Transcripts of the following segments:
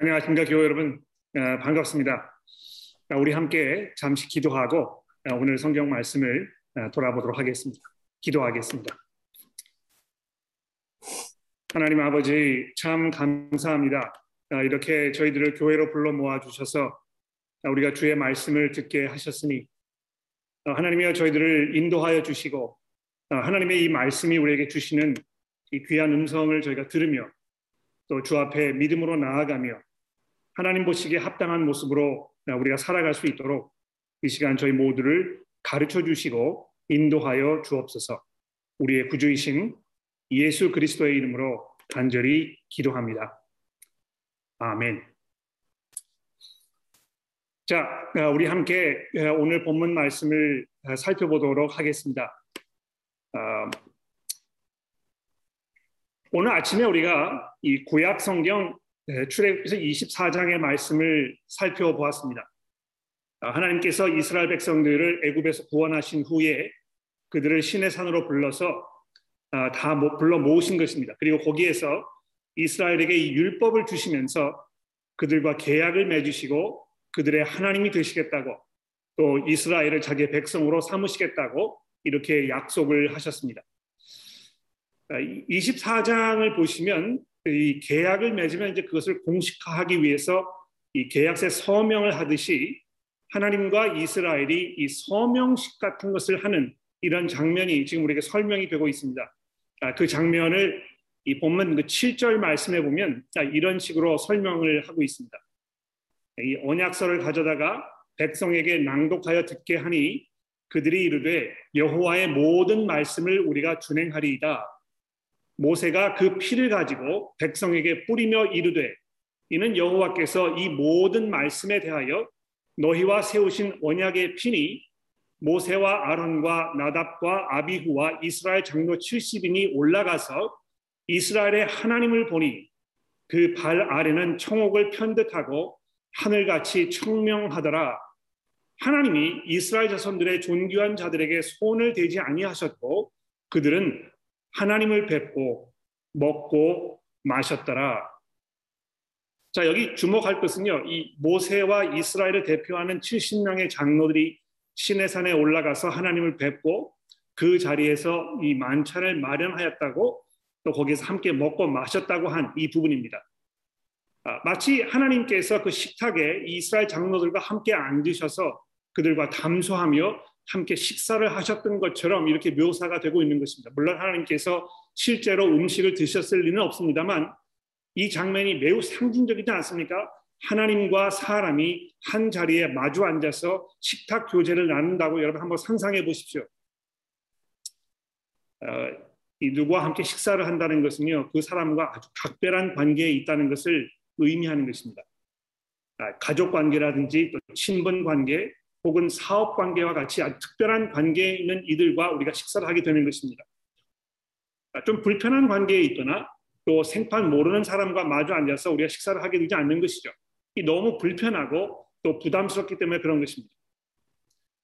안녕하십니까 교회 여러분 어, 반갑습니다. 어, 우리 함께 잠시 기도하고 어, 오늘 성경 말씀을 돌아보도록 하겠습니다. 기도하겠습니다. 하나님 아버지 참 감사합니다. 이렇게 저희들을 교회로 불러 모아 주셔서 우리가 주의 말씀을 듣게 하셨으니 하나님이여 저희들을 인도하여 주시고 하나님의 이 말씀이 우리에게 주시는 이 귀한 음성을 저희가 들으며 또 주 앞에 믿음으로 나아가며 하나님 보시기에 합당한 모습으로 우리가 살아갈 수 있도록 이 시간 저희 모두를 가르쳐 주시고 인도하여 주옵소서. 우리의 구주이신 예수 그리스도의 이름으로 간절히 기도합니다. 아멘. 자, 우리 함께 오늘 본문 말씀을 살펴보도록 하겠습니다. 아, 오늘 아침에 우리가 이 구약 성경 네, 출애굽기서 24장의 말씀을 살펴보았습니다. 아, 하나님께서 이스라엘 백성들을 애굽에서 구원하신 후에 그들을 신의 산으로 불러서 아, 다 불러 모으신 것입니다. 그리고 거기에서 이스라엘에게 이 율법을 주시면서 그들과 계약을 맺으시고 그들의 하나님이 되시겠다고 또 이스라엘을 자기의 백성으로 삼으시겠다고 이렇게 약속을 하셨습니다. 24장을 아, 보시면 이 계약을 맺으면 이제 그것을 공식화하기 위해서 이 계약서 서명을 하듯이 하나님과 이스라엘이 이 서명식 같은 것을 하는 이런 장면이 지금 우리에게 설명이 되고 있습니다. 아, 그 장면을 이 본문 그 7절 말씀에 보면 이런 식으로 설명을 하고 있습니다. 이 언약서를 가져다가 백성에게 낭독하여 듣게 하니 그들이 이르되 여호와의 모든 말씀을 우리가 준행하리이다. 모세가 그 피를 가지고 백성에게 뿌리며 이르되 이는 여호와께서 이 모든 말씀에 대하여 너희와 세우신 언약의 피니 모세와 아론과 나답과 아비후와 이스라엘 장로 70인이 올라가서 이스라엘의 하나님을 보니 그 발 아래는 청옥을 편듯하고 하늘같이 청명하더라. 하나님이 이스라엘 자손들의 존귀한 자들에게 손을 대지 아니하셨고 그들은 하나님을 뵙고 먹고 마셨더라. 자, 여기 주목할 것은요. 이 모세와 이스라엘을 대표하는 70명의 장로들이 시내산에 올라가서 하나님을 뵙고 그 자리에서 이 만찬을 마련하였다고 또 거기서 함께 먹고 마셨다고 한 이 부분입니다. 아, 마치 하나님께서 그 식탁에 이스라엘 장로들과 함께 앉으셔서 그들과 담소하며 함께 식사를 하셨던 것처럼 이렇게 묘사가 되고 있는 것입니다. 물론 하나님께서 실제로 음식을 드셨을 리는 없습니다만 이 장면이 매우 상징적이지 않습니까? 하나님과 사람이 한 자리에 마주 앉아서 식탁 교제를 나눈다고 여러분 한번 상상해 보십시오. 어, 이 누구와 함께 식사를 한다는 것은요, 그 사람과 아주 각별한 관계에 있다는 것을 의미하는 것입니다. 아, 가족 관계라든지 또 친분 관계, 혹은 사업 관계와 같이 특별한 관계에 있는 이들과 우리가 식사를 하게 되는 것입니다. 좀 불편한 관계에 있거나 또 생판 모르는 사람과 마주 앉아서 우리가 식사를 하게 되지 않는 것이죠. 이 너무 불편하고 또 부담스럽기 때문에 그런 것입니다.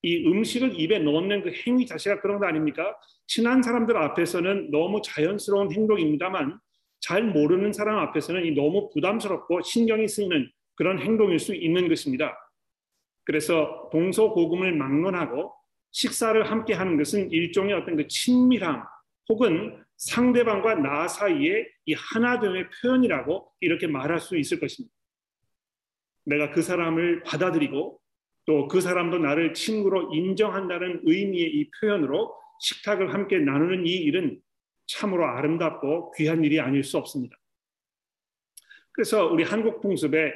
이 음식을 입에 넣는 그 행위 자체가 그런 거 아닙니까? 친한 사람들 앞에서는 너무 자연스러운 행동입니다만 잘 모르는 사람 앞에서는 이 너무 부담스럽고 신경이 쓰이는 그런 행동일 수 있는 것입니다. 그래서 동서고금을 막론하고 식사를 함께 하는 것은 일종의 어떤 그 친밀함 혹은 상대방과 나 사이의 이 하나됨의 표현이라고 이렇게 말할 수 있을 것입니다. 내가 그 사람을 받아들이고 또 그 사람도 나를 친구로 인정한다는 의미의 이 표현으로 식탁을 함께 나누는 이 일은 참으로 아름답고 귀한 일이 아닐 수 없습니다. 그래서 우리 한국 풍습에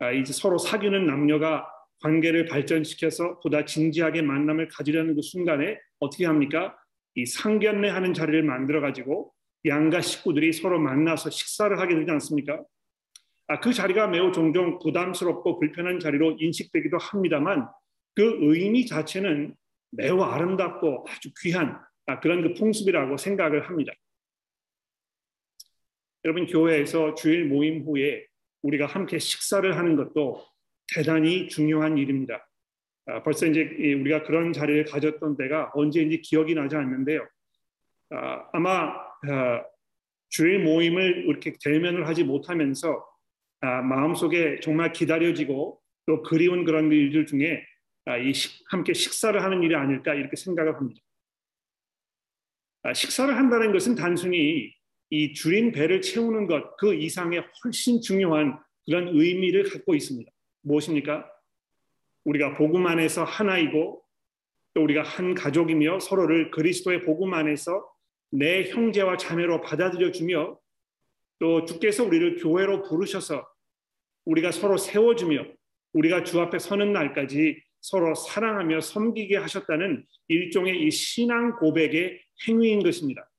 아, 이제 서로 사귀는 남녀가 관계를 발전시켜서 보다 진지하게 만남을 가지려는 그 순간에 어떻게 합니까? 이 상견례 하는 자리를 만들어 가지고 양가 식구들이 서로 만나서 식사를 하게 되지 않습니까? 아, 그 자리가 매우 종종 부담스럽고 불편한 자리로 인식되기도 합니다만 그 의미 자체는 매우 아름답고 아주 귀한 아, 그런 그 풍습이라고 생각을 합니다. 여러분 교회에서 주일 모임 후에 우리가 함께 식사를 하는 것도 대단히 중요한 일입니다. 아, 벌써 이제 우리가 그런 자리를 가졌던 때가 언제인지 기억이 나지 않는데요. 아, 아마 아, 주일 모임을 이렇게 대면을 하지 못하면서 아, 마음속에 정말 기다려지고 또 그리운 그런 일들 중에 함께 식사를 하는 일이 아닐까 이렇게 생각을 합니다. 아, 식사를 한다는 것은 단순히 이 줄인 배를 채우는 것 그 이상의 훨씬 중요한 그런 의미를 갖고 있습니다. 무엇입니까? 우리가 복음 안에서 하나이고 또 우리가 한 가족이며 서로를 그리스도의 복음 안에서 내 형제와 자매로 받아들여 주며 또 주께서 우리를 교회로 부르셔서 우리가 서로 세워주며 우리가 주 앞에 서는 날까지 서로 사랑하며 섬기게 하셨다는 일종의 이 신앙 고백의 행위인 것입니다.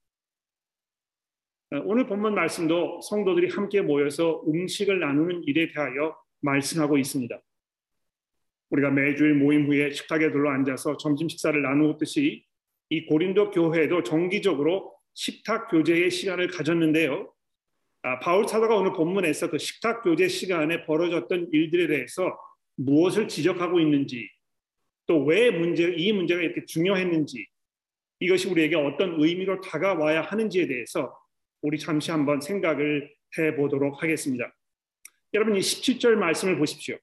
오늘 본문 말씀도 성도들이 함께 모여서 음식을 나누는 일에 대하여 말씀하고 있습니다. 우리가 매주일 모임 후에 식탁에 둘러 앉아서 점심 식사를 나누었듯이 이 고린도 교회도 정기적으로 식탁 교제의 시간을 가졌는데요. 아, 바울 사도가 오늘 본문에서 그 식탁 교제 시간에 벌어졌던 일들에 대해서 무엇을 지적하고 있는지 또 왜 문제 이 문제가 이렇게 중요했는지 이것이 우리에게 어떤 의미로 다가와야 하는지에 대해서 우리 잠시 한번 생각을 해 보도록 하겠습니다. 여러분 이 17절 말씀을 보십시오.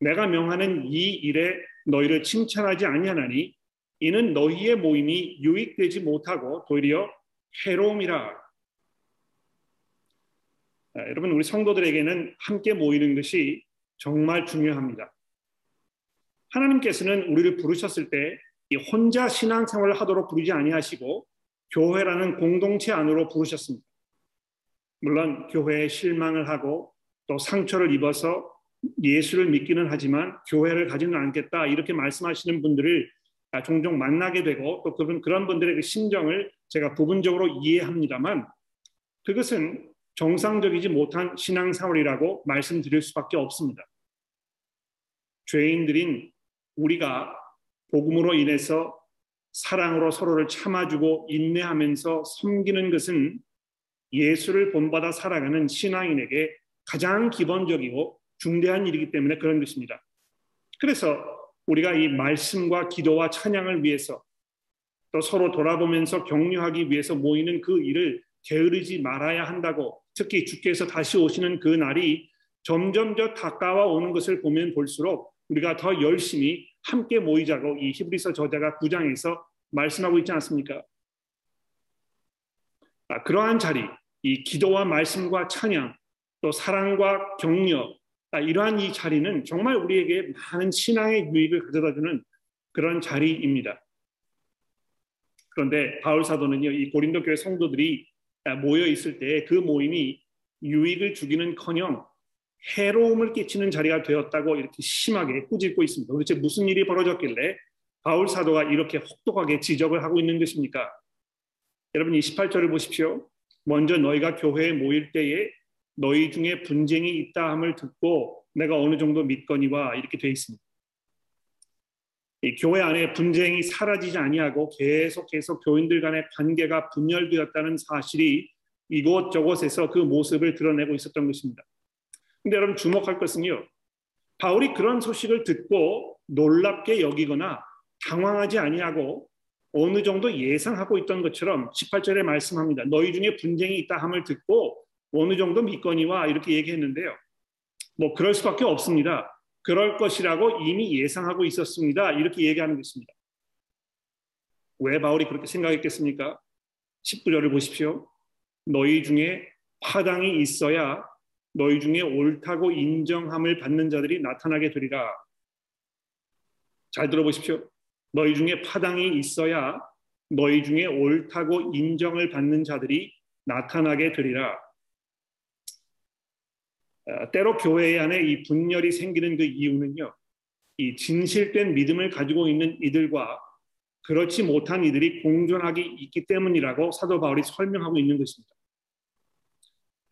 내가 명하는 이 일에 너희를 칭찬하지 아니하나니 이는 너희의 모임이 유익되지 못하고 도리어 해로움이라. 아, 여러분 우리 성도들에게는 함께 모이는 것이 정말 중요합니다. 하나님께서는 우리를 부르셨을 때 혼자 신앙생활을 하도록 부르지 아니하시고 교회라는 공동체 안으로 부르셨습니다. 물론 교회에 실망을 하고 또 상처를 입어서 예수를 믿기는 하지만 교회를 가지는 않겠다 이렇게 말씀하시는 분들을 종종 만나게 되고 또 그분 그런 분들의 그 심정을 제가 부분적으로 이해합니다만 그것은 정상적이지 못한 신앙생활이라고 말씀드릴 수밖에 없습니다. 죄인들인 우리가 복음으로 인해서 사랑으로 서로를 참아주고 인내하면서 섬기는 것은 예수를 본받아 살아가는 신앙인에게 가장 기본적이고 중대한 일이기 때문에 그런 것입니다. 그래서 우리가 이 말씀과 기도와 찬양을 위해서 또 서로 돌아보면서 격려하기 위해서 모이는 그 일을 게으르지 말아야 한다고 특히 주께서 다시 오시는 그 날이 점점 더 가까워 오는 것을 보면 볼수록 우리가 더 열심히 함께 모이자고 이 히브리서 저자가 9장에서 말씀하고 있지 않습니까? 아, 그러한 자리, 이 기도와 말씀과 찬양, 또 사랑과 격려, 아, 이러한 이 자리는 정말 우리에게 많은 신앙의 유익을 가져다주는 그런 자리입니다. 그런데 바울 사도는요, 이 고린도 교회 성도들이 아, 모여 있을 때 그 모임이 유익을 주기는커녕 해로움을 끼치는 자리가 되었다고 이렇게 심하게 꾸짖고 있습니다. 도대체 무슨 일이 벌어졌길래 바울 사도가 이렇게 혹독하게 지적을 하고 있는 것입니까? 여러분 28절을 보십시오. 먼저 너희가 교회에 모일 때에 너희 중에 분쟁이 있다 함을 듣고 내가 어느 정도 믿거니와 이렇게 되어 있습니다. 이 교회 안에 분쟁이 사라지지 아니하고 계속 계속 교인들 간의 관계가 분열되었다는 사실이 이곳저곳에서 그 모습을 드러내고 있었던 것입니다. 근데 여러분 주목할 것은요. 바울이 그런 소식을 듣고 놀랍게 여기거나 당황하지 아니하고 어느 정도 예상하고 있던 것처럼 18절에 말씀합니다. 너희 중에 분쟁이 있다 함을 듣고 어느 정도 믿거니와 이렇게 얘기했는데요. 뭐 그럴 수밖에 없습니다. 그럴 것이라고 이미 예상하고 있었습니다. 이렇게 얘기하는 것입니다. 왜 바울이 그렇게 생각했겠습니까? 19절을 보십시오. 너희 중에 파당이 있어야 너희 중에 옳다고 인정함을 받는 자들이 나타나게 되리라. 잘 들어보십시오. 너희 중에 파당이 있어야 너희 중에 옳다고 인정을 받는 자들이 나타나게 되리라. 어, 때로 교회 안에 이 분열이 생기는 그 이유는요. 이 진실된 믿음을 가지고 있는 이들과 그렇지 못한 이들이 공존하기 있기 때문이라고 사도 바울이 설명하고 있는 것입니다.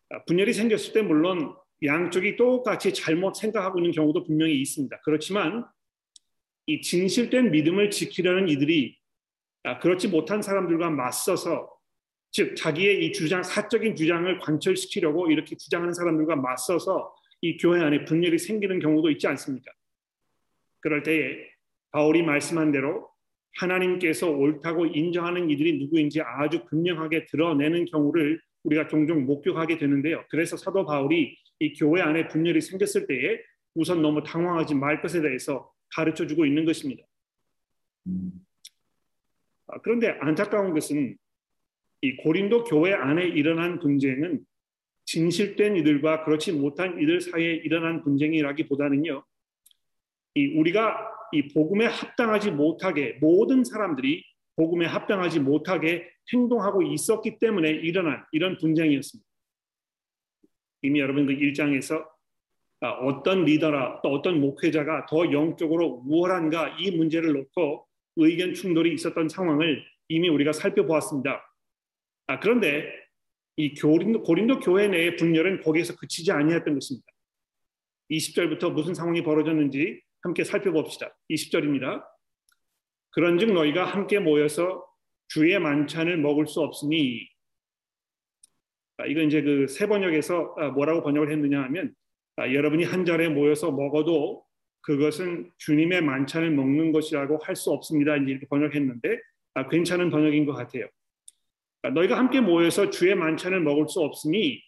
아, 분열이 생겼을 때 물론 양쪽이 똑같이 잘못 생각하고 있는 경우도 분명히 있습니다. 그렇지만 이 진실된 믿음을 지키려는 이들이 아, 그렇지 못한 사람들과 맞서서 즉 자기의 이 주장 사적인 주장을 관철시키려고 이렇게 주장하는 사람들과 맞서서 이 교회 안에 분열이 생기는 경우도 있지 않습니까? 그럴 때에 바울이 말씀한 대로 하나님께서 옳다고 인정하는 이들이 누구인지 아주 분명하게 드러내는 경우를 우리가 종종 목격하게 되는데요. 그래서 사도 바울이 이 교회 안에 분열이 생겼을 때에 우선 너무 당황하지 말 것에 대해서 가르쳐 주고 있는 것입니다. 아, 그런데 안타까운 것은 이 고린도 교회 안에 일어난 분쟁은 진실된 이들과 그렇지 못한 이들 사이에 일어난 분쟁이라기보다는요. 이 우리가 이 복음에 합당하지 못하게 모든 사람들이 복음에 합당하지 못하게 행동하고 있었기 때문에 일어난 이런 분쟁이었습니다. 이미 여러분 그 1장에서 아, 어떤 리더라 또 어떤 목회자가 더 영적으로 우월한가 이 문제를 놓고 의견 충돌이 있었던 상황을 이미 우리가 살펴보았습니다. 아, 그런데 이 고린도, 고린도 교회 내의 분열은 거기에서 그치지 아니했던 것입니다. 20절부터 무슨 상황이 벌어졌는지 함께 살펴봅시다. 20절입니다. 그런즉 너희가 함께 모여서 주의 만찬을 먹을 수 없으니 아, 이건 이제 그 세 번역에서 아, 뭐라고 번역을 했느냐 하면 아, 여러분이 한 자리에 모여서 먹어도 그것은 주님의 만찬을 먹는 것이라고 할 수 없습니다. 이렇게 번역했는데 아, 괜찮은 번역인 것 같아요. 아, 너희가 함께 모여서 주의 만찬을 먹을 수 없으니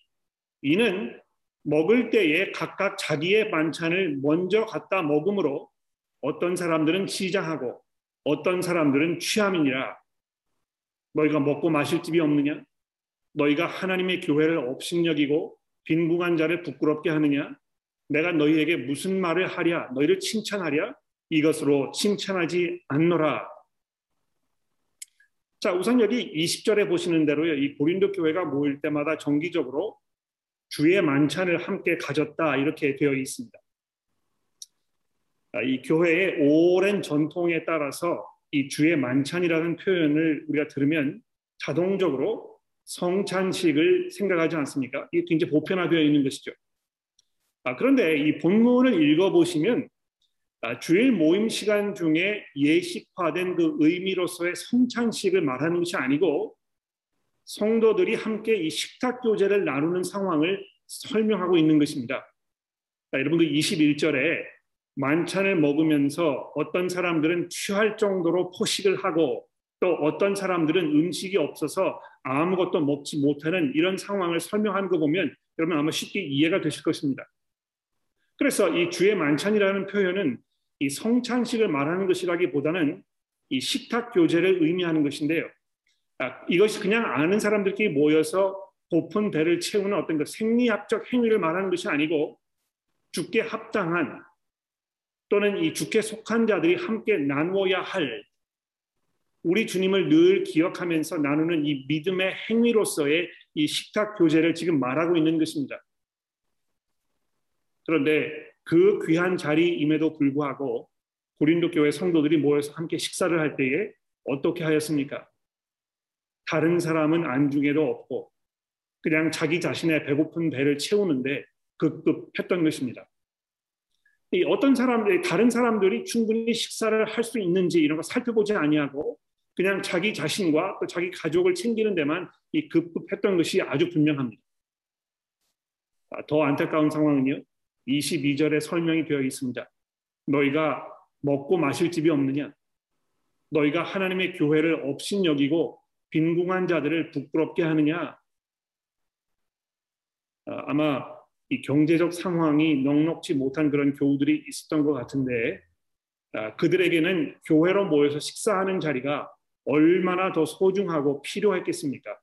이는 먹을 때에 각각 자기의 만찬을 먼저 갖다 먹음으로 어떤 사람들은 시장하고 어떤 사람들은 취함이니라. 너희가 먹고 마실 집이 없느냐? 너희가 하나님의 교회를 업신여기고 빈궁한 자를 부끄럽게 하느냐? 내가 너희에게 무슨 말을 하랴? 너희를 칭찬하랴? 이것으로 칭찬하지 않노라. 자, 우선 여기 20절에 보시는 대로요. 이 고린도 교회가 모일 때마다 정기적으로 주의 만찬을 함께 가졌다 이렇게 되어 있습니다. 이 교회의 오랜 전통에 따라서 이 주의 만찬이라는 표현을 우리가 들으면 자동적으로 성찬식을 생각하지 않습니까? 이게 굉장히 보편화되어 있는 것이죠. 아, 그런데 이 본문을 읽어보시면 아, 주일 모임 시간 중에 예식화된 그 의미로서의 성찬식을 말하는 것이 아니고 성도들이 함께 이 식탁 교제를 나누는 상황을 설명하고 있는 것입니다. 자, 여러분들 21절에 만찬을 먹으면서 어떤 사람들은 취할 정도로 포식을 하고 또 어떤 사람들은 음식이 없어서 아무것도 먹지 못하는 이런 상황을 설명하는 거 보면 여러분 아마 쉽게 이해가 되실 것입니다. 그래서 이 주의 만찬이라는 표현은 이 성찬식을 말하는 것이라기보다는 이 식탁 교제를 의미하는 것인데요. 아, 이것이 그냥 아는 사람들끼리 모여서 고픈 배를 채우는 어떤 그 생리학적 행위를 말하는 것이 아니고 죽게 합당한 또는 이 죽게 속한 자들이 함께 나누어야 할 우리 주님을 늘 기억하면서 나누는 이 믿음의 행위로서의 이 식탁 교제를 지금 말하고 있는 것입니다. 그런데 그 귀한 자리임에도 불구하고 고린도 교회 성도들이 모여서 함께 식사를 할 때에 어떻게 하였습니까? 다른 사람은 안중에도 없고 그냥 자기 자신의 배고픈 배를 채우는데 급급했던 것입니다. 어떤 사람들이 다른 사람들이 충분히 식사를 할 수 있는지 이런 거 살펴보지 아니하고 그냥 자기 자신과 또 자기 가족을 챙기는 데만 이 급급했던 것이 아주 분명합니다. 더 안타까운 상황은요. 22절에 설명이 되어 있습니다. 너희가 먹고 마실 집이 없느냐? 너희가 하나님의 교회를 업신 여기고 빈궁한 자들을 부끄럽게 하느냐? 아, 아마 이 경제적 상황이 넉넉지 못한 그런 교우들이 있었던 것 같은데 아, 그들에게는 교회로 모여서 식사하는 자리가 얼마나 더 소중하고 필요했겠습니까?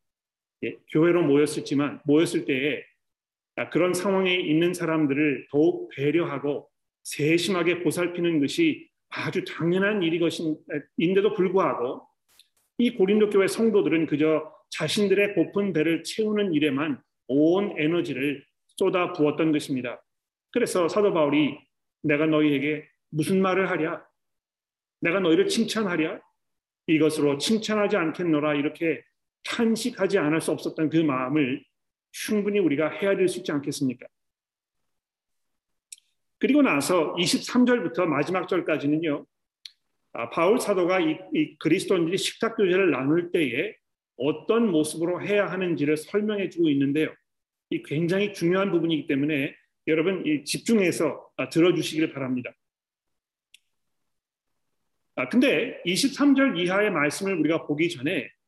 예, 교회로 모였었지만 모였을 때에 아, 그런 상황에 있는 사람들을 더욱 배려하고 세심하게 보살피는 것이 아주 당연한 일이것인데도 불구하고 이 고린도 교회 성도들은 그저 자신들의 고픈 배를 채우는 일에만 온 에너지를 쏟아 부었던 것입니다. 그래서 사도 바울이 내가 너희에게 무슨 말을 하랴? 내가 너희를 칭찬하랴? 이것으로 칭찬하지 않겠노라 이렇게 탄식하지 않을 수 없었던 그 마음을 충분히 우리가 헤아릴 수 있지 않겠습니까? 그리고 나서 23절부터 마지막 절까지는요. 아, 바울 사도가 이, 이 그리스도인들이 식탁 교제를 나눌 때에 어떤 모습으로 해야 하는지를 설명해 주고 있는데요. 이 굉장히 중요한 부분이기 때문에 여러분 집중해서 아, 들어주시기를 바랍니다. 아, 근데 23절 이하의 말씀을 우리가 보기 전에 아,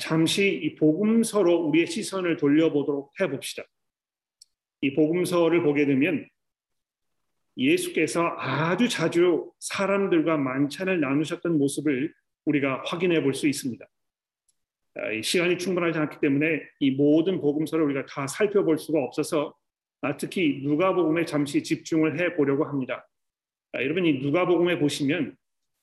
잠시 이 복음서로 우리의 시선을 돌려보도록 해봅시다. 이 복음서를 보게 되면 예수께서 아주 자주 사람들과 만찬을 나누셨던 모습을 우리가 확인해 볼 수 있습니다. 아, 시간이 충분하지 않기 때문에 이 모든 복음서를 우리가 다 살펴볼 수가 없어서 아, 특히 누가복음에 잠시 집중을 해 보려고 합니다. 여러분 이 누가복음에 보시면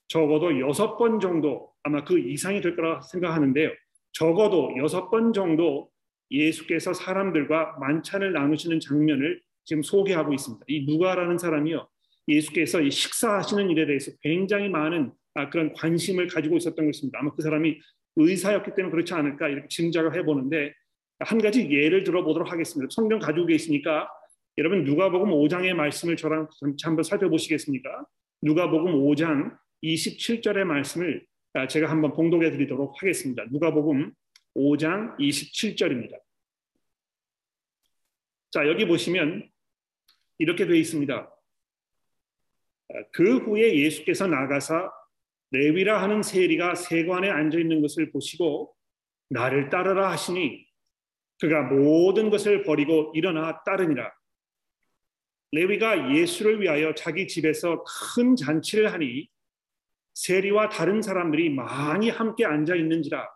적어도 여섯 번 정도 아마 그 이상이 될 거라 생각하는데요. 적어도 여섯 번 정도 예수께서 사람들과 만찬을 나누시는 장면을 지금 소개하고 있습니다. 이 누가라는 사람이요. 예수께서 이 식사하시는 일에 대해서 굉장히 많은 아, 그런 관심을 가지고 있었던 것입니다. 아마 그 사람이 의사였기 때문에 그렇지 않을까 이렇게 짐작을 해보는데 한 가지 예를 들어보도록 하겠습니다. 성경 가지고 계시니까 여러분 누가복음 5장의 말씀을 저랑 한번 살펴보시겠습니까? 누가복음 5장 27절의 말씀을 아, 제가 한번 봉독해 드리도록 하겠습니다. 누가복음 5장 27절입니다. 자, 여기 보시면 이렇게 되어 있습니다. 아, 그 후에 예수께서 나가사 레위라 하는 세리가 세관에 앉아 있는 것을 보시고 나를 따르라 하시니 그가 모든 것을 버리고 일어나 따르니라. 레위가 예수를 위하여 자기 집에서 큰 잔치를 하니 세리와 다른 사람들이 많이 함께 앉아 있는지라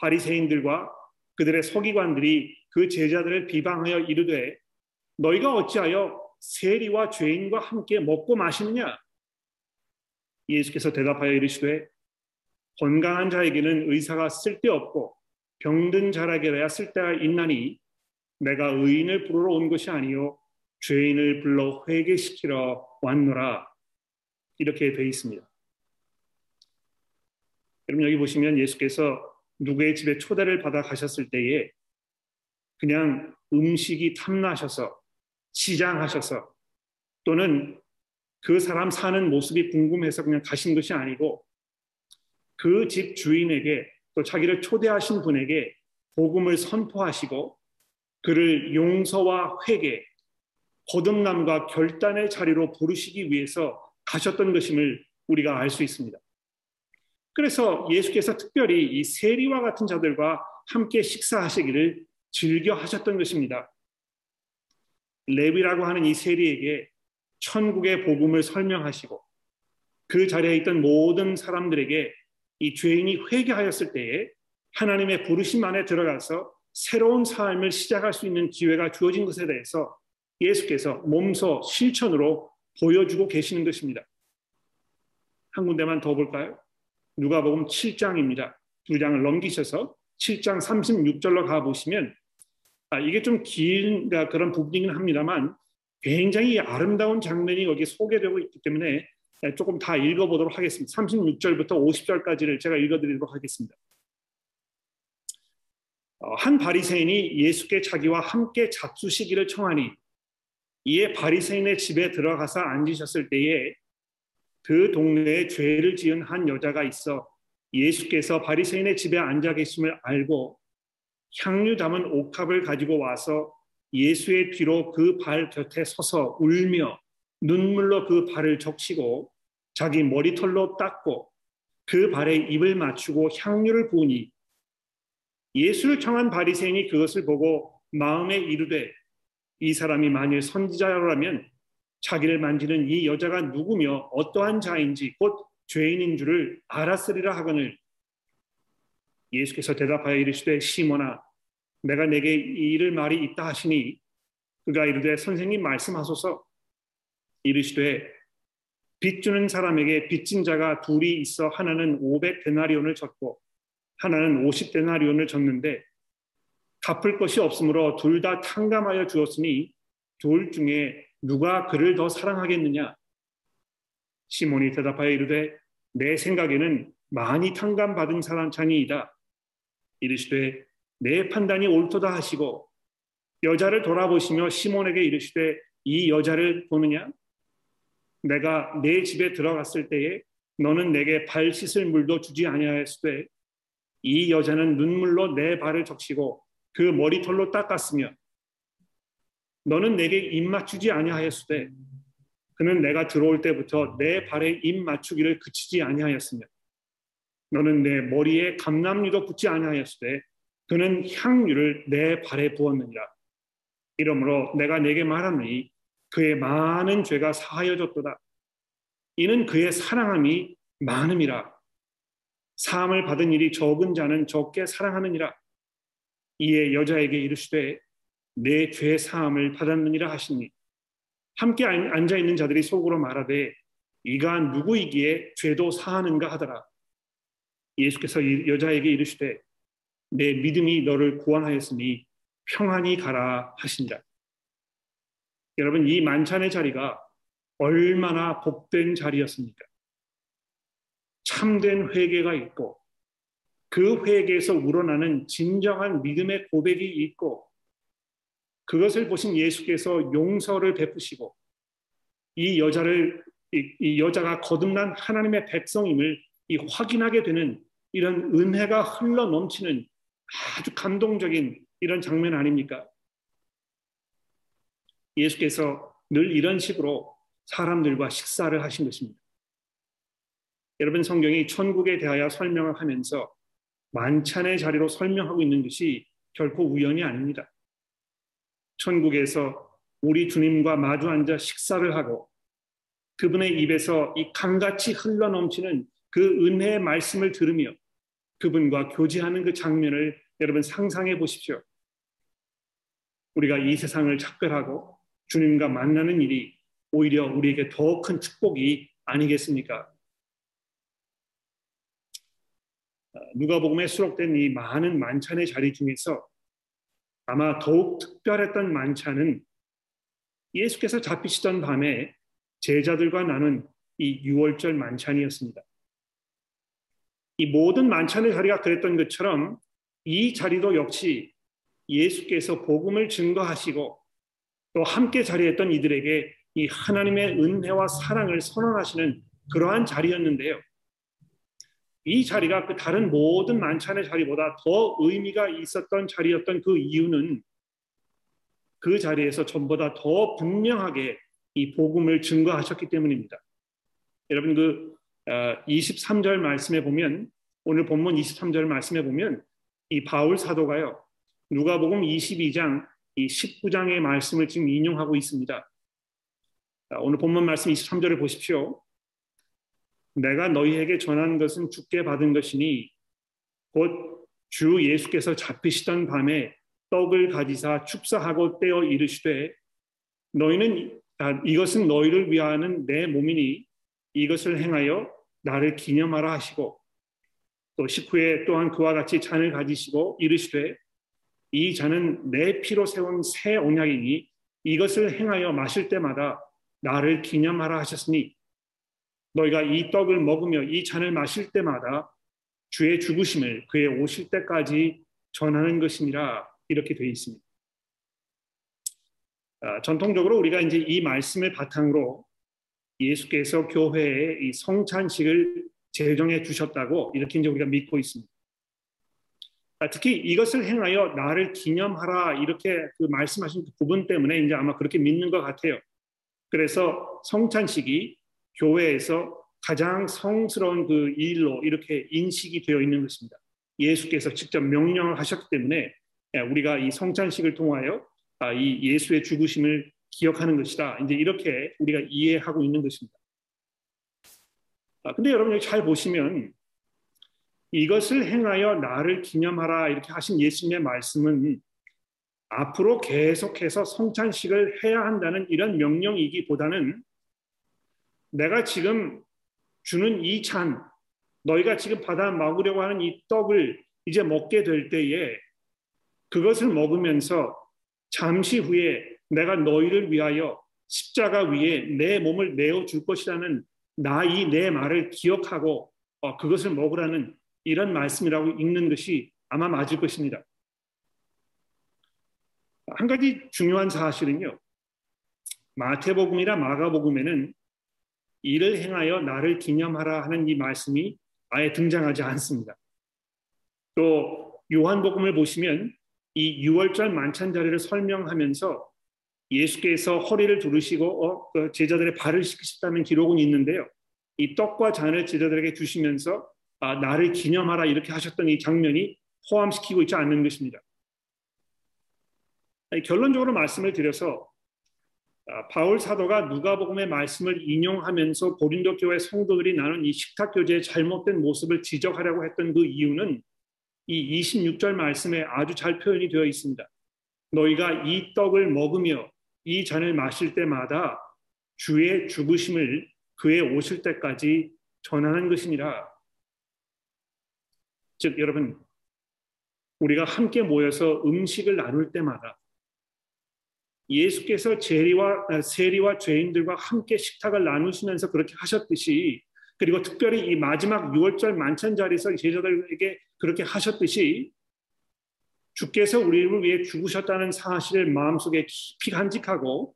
바리새인들과 그들의 서기관들이 그 제자들을 비방하여 이르되 너희가 어찌하여 세리와 죄인과 함께 먹고 마시느냐 예수께서 대답하여 이르시되 건강한 자에게는 의사가 쓸데없고 병든 자에게야 쓸데가 있나니 내가 의인을 부르러 온 것이 아니요 죄인을 불러 회개시키러 왔노라 이렇게 되어 있습니다. 여러분 여기 보시면 예수께서 누구의 집에 초대를 받아 가셨을 때에 그냥 음식이 탐나셔서 시장하셔서 또는 그 사람 사는 모습이 궁금해서 그냥 가신 것이 아니고 그 집 주인에게 또 자기를 초대하신 분에게 복음을 선포하시고 그를 용서와 회개, 거듭남과 결단의 자리로 부르시기 위해서 가셨던 것임을 우리가 알 수 있습니다. 그래서 예수께서 특별히 이 세리와 같은 자들과 함께 식사하시기를 즐겨 하셨던 것입니다. 레위라고 하는 이 세리에게 천국의 복음을 설명하시고 그 자리에 있던 모든 사람들에게 이 죄인이 회개하였을 때에 하나님의 부르심 안에 들어가서 새로운 삶을 시작할 수 있는 기회가 주어진 것에 대해서 예수께서 몸소 실천으로 보여주고 계시는 것입니다. 한 군데만 더 볼까요? 누가복음 7장입니다. 두 장을 넘기셔서 7장 36절로 가 보시면 아, 이게 좀 긴 그런 부분이긴 합니다만 굉장히 아름다운 장면이 여기 소개되고 있기 때문에 조금 다 읽어보도록 하겠습니다. 36절부터 50절까지를 제가 읽어드리도록 하겠습니다. 어, 한 바리새인이 예수께 자기와 함께 잡수시기를 청하니 이에 바리새인의 집에 들어가서 앉으셨을 때에 그 동네에 죄를 지은 한 여자가 있어 예수께서 바리새인의 집에 앉아 계심을 알고 향유 담은 옥합을 가지고 와서 예수의 뒤로 그 발 곁에 서서 울며 눈물로 그 발을 적시고 자기 머리털로 닦고 그 발에 입을 맞추고 향유를 부으니 예수를 청한 바리새인이 그것을 보고 마음에 이르되 이 사람이 만일 선지자라면 자기를 만지는 이 여자가 누구며 어떠한 자인지 곧 죄인인 줄을 알았으리라 하거늘. 예수께서 대답하여 이르시되 시몬아 내가 내게 이를 말이 있다 하시니 그가 이르되 선생님 말씀하소서. 이르시되 빚 주는 사람에게 빚진 자가 둘이 있어 하나는 500 데나리온을 졌고 하나는 50 데나리온을 졌는데 갚을 것이 없으므로 둘 다 탕감하여 주었으니 둘 중에 누가 그를 더 사랑하겠느냐? 시몬이 대답하여 이르되 내 생각에는 많이 탕감받은 사람 창이이다. 이르시되 내 판단이 옳도다 하시고 여자를 돌아보시며 시몬에게 이르시되 이 여자를 보느냐? 내가 내 집에 들어갔을 때에 너는 내게 발 씻을 물도 주지 아니하였으되 이 여자는 눈물로 내 발을 적시고 그 머리털로 닦았으며 너는 내게 입 맞추지 아니하였으되 그는 내가 들어올 때부터 내 발에 입 맞추기를 그치지 아니하였으며 너는 내 머리에 감남류도 붙지 아니하였으되 그는 향유를 내 발에 부었느니라. 이러므로 내가 내게 말하노니 그의 많은 죄가 사하여졌도다. 이는 그의 사랑함이 많음이라. 사함을 받은 일이 적은 자는 적게 사랑하느니라. 이에 여자에게 이르시되 내 죄 사함을 받았느니라 하시니 함께 앉아 있는 자들이 속으로 말하되 이가 누구이기에 죄도 사하는가 하더라. 예수께서 여자에게 이르시되 내 믿음이 너를 구원하였으니 평안히 가라 하신다. 여러분 이 만찬의 자리가 얼마나 복된 자리였습니까? 참된 회개가 있고 그 회개에서 우러나는 진정한 믿음의 고백이 있고 그것을 보신 예수께서 용서를 베푸시고 이 여자를 이, 이 여자가 거듭난 하나님의 백성임을 이 확인하게 되는 이런 은혜가 흘러 넘치는 아주 감동적인 이런 장면 아닙니까? 예수께서 늘 이런 식으로 사람들과 식사를 하신 것입니다. 여러분 성경이 천국에 대하여 설명을 하면서 만찬의 자리로 설명하고 있는 것이 결코 우연이 아닙니다. 천국에서 우리 주님과 마주 앉아 식사를 하고 그분의 입에서 이 강같이 흘러 넘치는 그 은혜의 말씀을 들으며 그분과 교제하는 그 장면을 여러분 상상해 보십시오. 우리가 이 세상을 작별하고 주님과 만나는 일이 오히려 우리에게 더 큰 축복이 아니겠습니까? 아, 누가복음에 수록된 이 많은 만찬의 자리 중에서 아마 더욱 특별했던 만찬은 예수께서 잡히시던 밤에 제자들과 나눈 이 6월절 만찬이었습니다. 이 모든 만찬의 자리가 그랬던 것처럼 이 자리도 역시 예수께서 복음을 증거하시고 또 함께 자리했던 이들에게 이 하나님의 은혜와 사랑을 선언하시는 그러한 자리였는데요. 이 자리가 그 다른 모든 만찬의 자리보다 더 의미가 있었던 자리였던 그 이유는 그 자리에서 전보다 더 분명하게 이 복음을 증거하셨기 때문입니다. 여러분 그 23절 어, 말씀에 보면 오늘 본문 23절 말씀에 보면 이 바울 사도가요. 누가복음 22장 이 19장의 말씀을 지금 인용하고 있습니다. 오늘 본문 말씀 23절을 보십시오. 내가 너희에게 전한 것은 죽게 받은 것이니 곧 주 예수께서 잡히시던 밤에 떡을 가지사 축사하고 떼어 이르시되 너희는 아, 이것은 너희를 위하는 내 몸이니 이것을 행하여 나를 기념하라 하시고 또 식후에 또한 그와 같이 잔을 가지시고 이르시되 이 잔은 내 피로 세운 새 언약이니 이것을 행하여 마실 때마다 나를 기념하라 하셨으니 너희가 이 떡을 먹으며 이 잔을 마실 때마다 주의 죽으심을 그의 오실 때까지 전하는 것이니라 이렇게 되어 있습니다. 아, 전통적으로 우리가 이제 이 말씀을 바탕으로 예수께서 교회에 이 성찬식을 제정해 주셨다고 이렇게 이제 우리가 믿고 있습니다. 아, 특히 이것을 행하여 나를 기념하라 이렇게 그 말씀하신 그 부분 때문에 이제 아마 그렇게 믿는 것 같아요. 그래서 성찬식이 교회에서 가장 성스러운 그 일로 이렇게 인식이 되어 있는 것입니다. 예수께서 직접 명령을 하셨기 때문에 예, 우리가 이 성찬식을 통하여 아, 이 예수의 죽으심을 기억하는 것이다. 이제 이렇게 우리가 이해하고 있는 것입니다. 아, 근데 여러분 여기 잘 보시면 이것을 행하여 나를 기념하라 이렇게 하신 예수님의 말씀은 앞으로 계속해서 성찬식을 해야 한다는 이런 명령이기보다는 내가 지금 주는 이 찬, 너희가 지금 받아 먹으려고 하는 이 떡을 이제 먹게 될 때에 그것을 먹으면서 잠시 후에 내가 너희를 위하여 십자가 위에 내 몸을 내어 줄 것이라는 나 이 내 말을 기억하고 어, 그것을 먹으라는 이런 말씀이라고 읽는 것이 아마 맞을 것입니다. 한 가지 중요한 사실은요. 마태복음이나 마가복음에는 이를 행하여 나를 기념하라 하는 이 말씀이 아예 등장하지 않습니다. 또 요한복음을 보시면 이 6월절 만찬 자리를 설명하면서 예수께서 허리를 두르시고 어, 그 제자들의 발을 씻으셨다는 기록은 있는데요. 이 떡과 잔을 제자들에게 주시면서 아, 나를 기념하라 이렇게 하셨던 이 장면이 포함시키고 있지 않는 것입니다. 결론적으로 말씀을 드려서 아, 바울 사도가 누가복음의 말씀을 인용하면서 고린도 교회 성도들이 나눈 이 식탁 교제의 잘못된 모습을 지적하려고 했던 그 이유는 이 26절 말씀에 아주 잘 표현이 되어 있습니다. 너희가 이 떡을 먹으며 이 잔을 마실 때마다 주의 죽으심을 그의 오실 때까지 전하는 것이니라. 즉 여러분 우리가 함께 모여서 음식을 나눌 때마다 예수께서 제리와 아, 세리와 죄인들과 함께 식탁을 나누시면서 그렇게 하셨듯이 그리고 특별히 이 마지막 6월절 만찬 자리에서 제자들에게 그렇게 하셨듯이 주께서 우리를 위해 죽으셨다는 사실을 마음속에 깊이 간직하고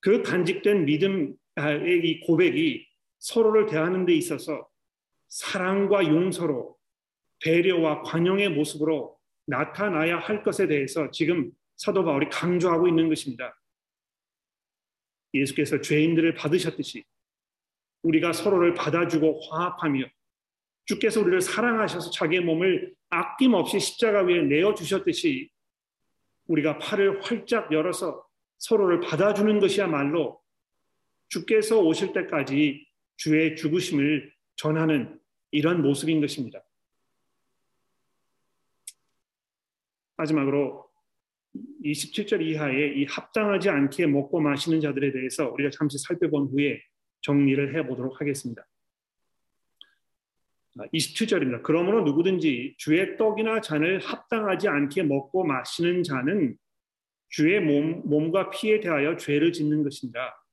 그 간직된 믿음의 이 고백이 서로를 대하는 데 있어서 사랑과 용서로 배려와 관용의 모습으로 나타나야 할 것에 대해서 지금 사도 바울이 강조하고 있는 것입니다. 예수께서 죄인들을 받으셨듯이 우리가 서로를 받아주고 화합하며 주께서 우리를 사랑하셔서 자기의 몸을 아낌없이 십자가 위에 내어 주셨듯이 우리가 팔을 활짝 열어서 서로를 받아주는 것이야말로 주께서 오실 때까지 주의 죽으심을 전하는 이런 모습인 것입니다. 마지막으로 27절 이하에 이 합당하지 않게 먹고 마시는 자들에 대해서 우리가 잠시 살펴본 후에 정리를 해 보도록 하겠습니다. 27절입니다. 아, 그러므로 누구든지 주의 떡이나 잔을 합당하지 않게 먹고 마시는 자는 주의 몸, 몸과 피에 대하여 죄를 짓는 것입니다.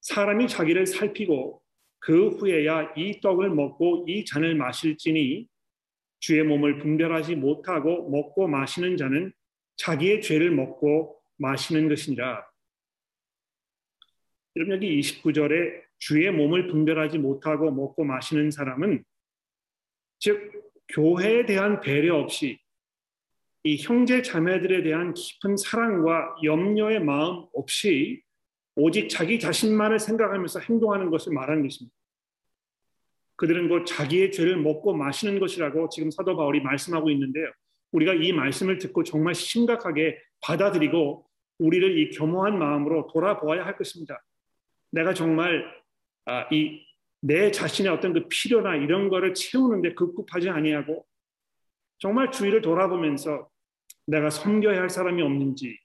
사람이 자기를 살피고 그 후에야 이 떡을 먹고 이 잔을 마실지니 주의 몸을 분별하지 못하고 먹고 마시는 자는 자기의 죄를 먹고 마시는 것이니라. 여러분 여기 29절에 주의 몸을 분별하지 못하고 먹고 마시는 사람은 즉 교회에 대한 배려 없이 이 형제 자매들에 대한 깊은 사랑과 염려의 마음 없이 오직 자기 자신만을 생각하면서 행동하는 것을 말하는 것입니다. 그들은 곧 자기의 죄를 먹고 마시는 것이라고 지금 사도 바울이 말씀하고 있는데요. 우리가 이 말씀을 듣고 정말 심각하게 받아들이고 우리를 이 겸허한 마음으로 돌아보아야 할 것입니다. 내가 정말 아, 이내 자신의 어떤 그 필요나 이런 거를 채우는데 급급하지 아니하고 정말 주위를 돌아보면서 내가 섬겨야 할 사람이 없는지,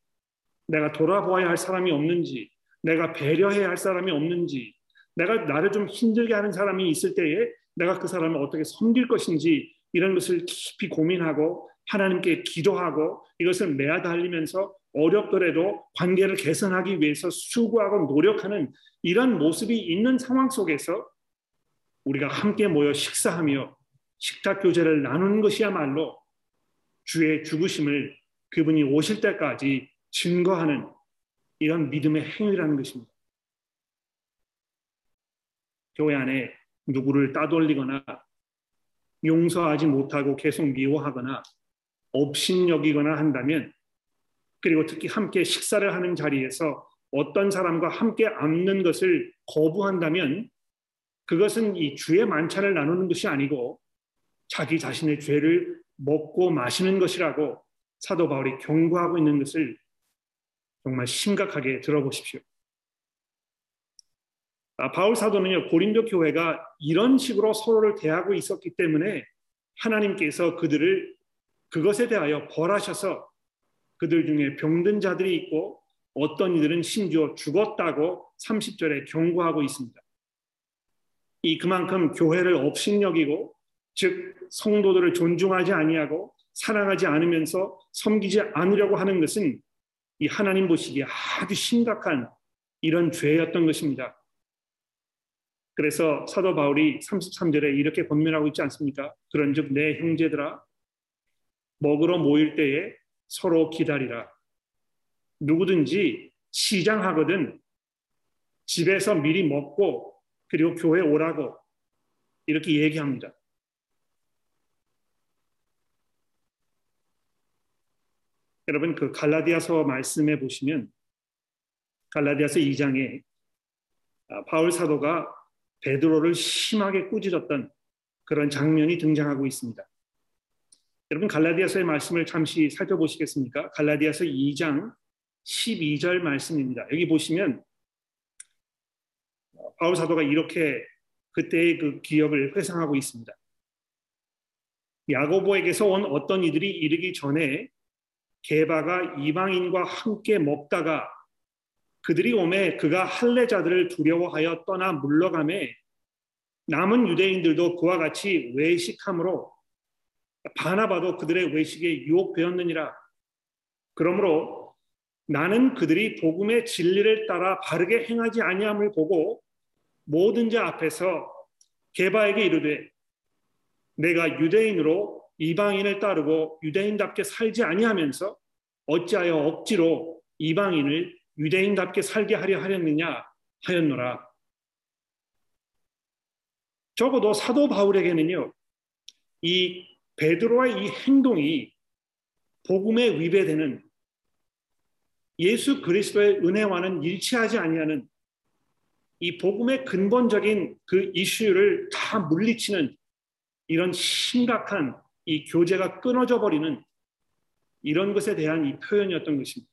내가 돌아보아야 할 사람이 없는지, 내가 배려해야 할 사람이 없는지, 내가 나를 좀 힘들게 하는 사람이 있을 때에 내가 그 사람을 어떻게 섬길 것인지 이런 것을 깊이 고민하고 하나님께 기도하고 이것을 매달리면서 어렵더라도 관계를 개선하기 위해서 수고하고 노력하는 이런 모습이 있는 상황 속에서 우리가 함께 모여 식사하며 식탁 교제를 나누는 것이야말로 주의 죽으심을 그분이 오실 때까지 증거하는 이런 믿음의 행위라는 것입니다. 교회 안에 누구를 따돌리거나 용서하지 못하고 계속 미워하거나 업신여기거나 한다면 그리고 특히 함께 식사를 하는 자리에서 어떤 사람과 함께 앉는 것을 거부한다면 그것은 이 주의 만찬을 나누는 것이 아니고 자기 자신의 죄를 먹고 마시는 것이라고 사도 바울이 경고하고 있는 것을 정말 심각하게 들어보십시오. 아, 바울 사도는요 고린도 교회가 이런 식으로 서로를 대하고 있었기 때문에 하나님께서 그들을 그것에 대하여 벌하셔서 그들 중에 병든 자들이 있고 어떤 이들은 심지어 죽었다고 30절에 경고하고 있습니다. 이 그만큼 교회를 업신여기고 즉 성도들을 존중하지 아니하고 사랑하지 않으면서 섬기지 않으려고 하는 것은 이 하나님 보시기에 아주 심각한 이런 죄였던 것입니다. 그래서 사도 바울이 33절에 이렇게 권면하고 있지 않습니까? 그런즉 내 형제들아 먹으러 모일 때에 서로 기다리라. 누구든지 시장하거든 집에서 미리 먹고 그리고 교회 오라고 이렇게 얘기합니다. 여러분 그 갈라디아서 말씀에 보시면 갈라디아서 2장에 아, 바울 사도가 베드로를 심하게 꾸짖었던 그런 장면이 등장하고 있습니다. 여러분 갈라디아서의 말씀을 잠시 살펴보시겠습니까? 갈라디아서 2장 12절 말씀입니다. 여기 보시면 바울 사도가 이렇게 그때의 그 기억을 회상하고 있습니다. 야고보에게서 온 어떤 이들이 이르기 전에 게바가 이방인과 함께 먹다가 그들이 오매 그가 할례자들을 두려워하여 떠나 물러가매 남은 유대인들도 그와 같이 외식함으로 바나바도 그들의 외식에 유혹되었느니라. 그러므로 나는 그들이 복음의 진리를 따라 바르게 행하지 아니함을 보고 모든 자 앞에서 게바에게 이르되 내가 유대인으로 이방인을 따르고 유대인답게 살지 아니하면서 어찌하여 억지로 이방인을 유대인답게 살게 하려 하였느냐 하였노라. 적어도 사도 바울에게는요. 이 베드로의 이 행동이 복음에 위배되는 예수 그리스도의 은혜와는 일치하지 아니하는 이 복음의 근본적인 그 이슈를 다 물리치는 이런 심각한 이 교제가 끊어져 버리는 이런 것에 대한 이 표현이었던 것입니다.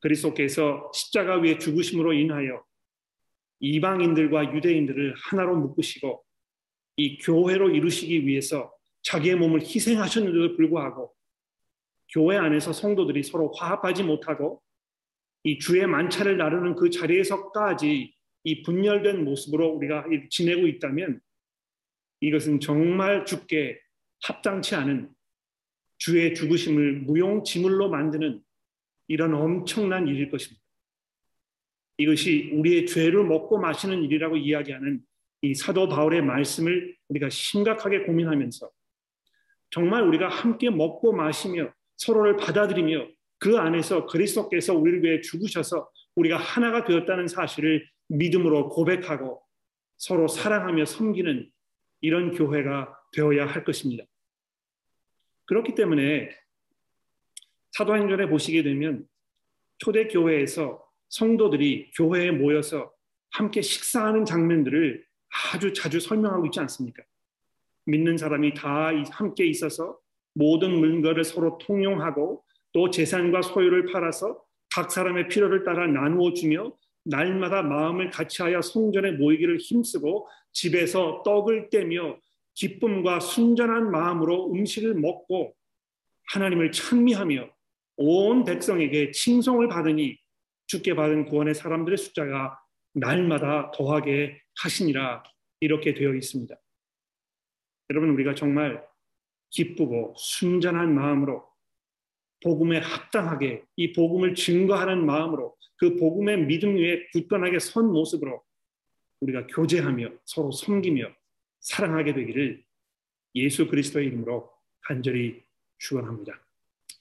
그리스도께서 십자가 위에 죽으심으로 인하여 이방인들과 유대인들을 하나로 묶으시고 이 교회로 이루시기 위해서 자기의 몸을 희생하셨는데도 불구하고 교회 안에서 성도들이 서로 화합하지 못하고 이 주의 만찬을 나르는 그 자리에서까지 이 분열된 모습으로 우리가 지내고 있다면 이것은 정말 죽게 합당치 않은 주의 죽으심을 무용지물로 만드는 이런 엄청난 일일 것입니다. 이것이 우리의 죄를 먹고 마시는 일이라고 이야기하는 이 사도 바울의 말씀을 우리가 심각하게 고민하면서 정말 우리가 함께 먹고 마시며 서로를 받아들이며 그 안에서 그리스도께서 우리를 위해 죽으셔서 우리가 하나가 되었다는 사실을 믿음으로 고백하고 서로 사랑하며 섬기는 이런 교회가 되어야 할 것입니다. 그렇기 때문에 사도행전에 보시게 되면 초대 교회에서 성도들이 교회에 모여서 함께 식사하는 장면들을 아주 자주 설명하고 있지 않습니까? 믿는 사람이 다 함께 있어서 모든 물건을 서로 통용하고 또 재산과 소유를 팔아서 각 사람의 필요를 따라 나누어 주며 날마다 마음을 같이하여 성전에 모이기를 힘쓰고 집에서 떡을 떼며 기쁨과 순전한 마음으로 음식을 먹고 하나님을 찬미하며 온 백성에게 칭송을 받으니 주께 받은 구원의 사람들의 숫자가 날마다 더하게 하시니라 이렇게 되어 있습니다. 여러분 우리가 정말 기쁘고 순전한 마음으로 복음에 합당하게 이 복음을 증거하는 마음으로 그 복음의 믿음 위에 굳건하게 선 모습으로 우리가 교제하며 서로 섬기며 사랑하게 되기를 예수 그리스도의 이름으로 간절히 축원합니다.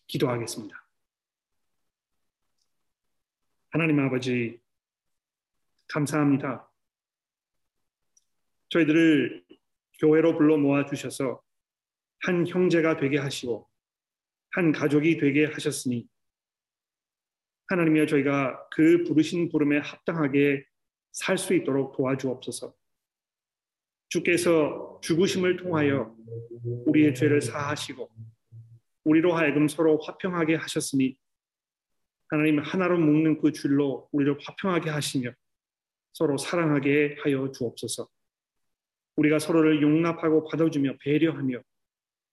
기도하겠습니다. 하나님 아버지 감사합니다. 저희들을 교회로 불러 모아 주셔서 한 형제가 되게 하시고 한 가족이 되게 하셨으니 하나님이여 저희가 그 부르신 부름에 합당하게 살 수 있도록 도와주옵소서. 주께서 죽으심을 통하여 우리의 죄를 사하시고 우리로 하여금 서로 화평하게 하셨으니 하나님 하나로 묶는 그 줄로 우리를 화평하게 하시며 서로 사랑하게 하여 주옵소서. 우리가 서로를 용납하고 받아주며 배려하며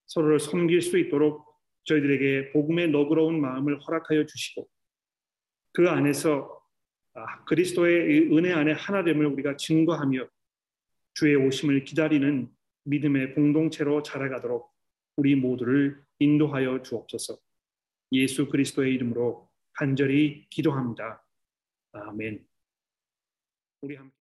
서로를 섬길 수 있도록 저희들에게 복음의 너그러운 마음을 허락하여 주시고 그 안에서 아, 그리스도의 은혜 안에 하나됨을 우리가 증거하며 주의 오심을 기다리는 믿음의 공동체로 자라가도록 우리 모두를 인도하여 주옵소서. 예수 그리스도의 이름으로 간절히 기도합니다. 아멘. 우리 함께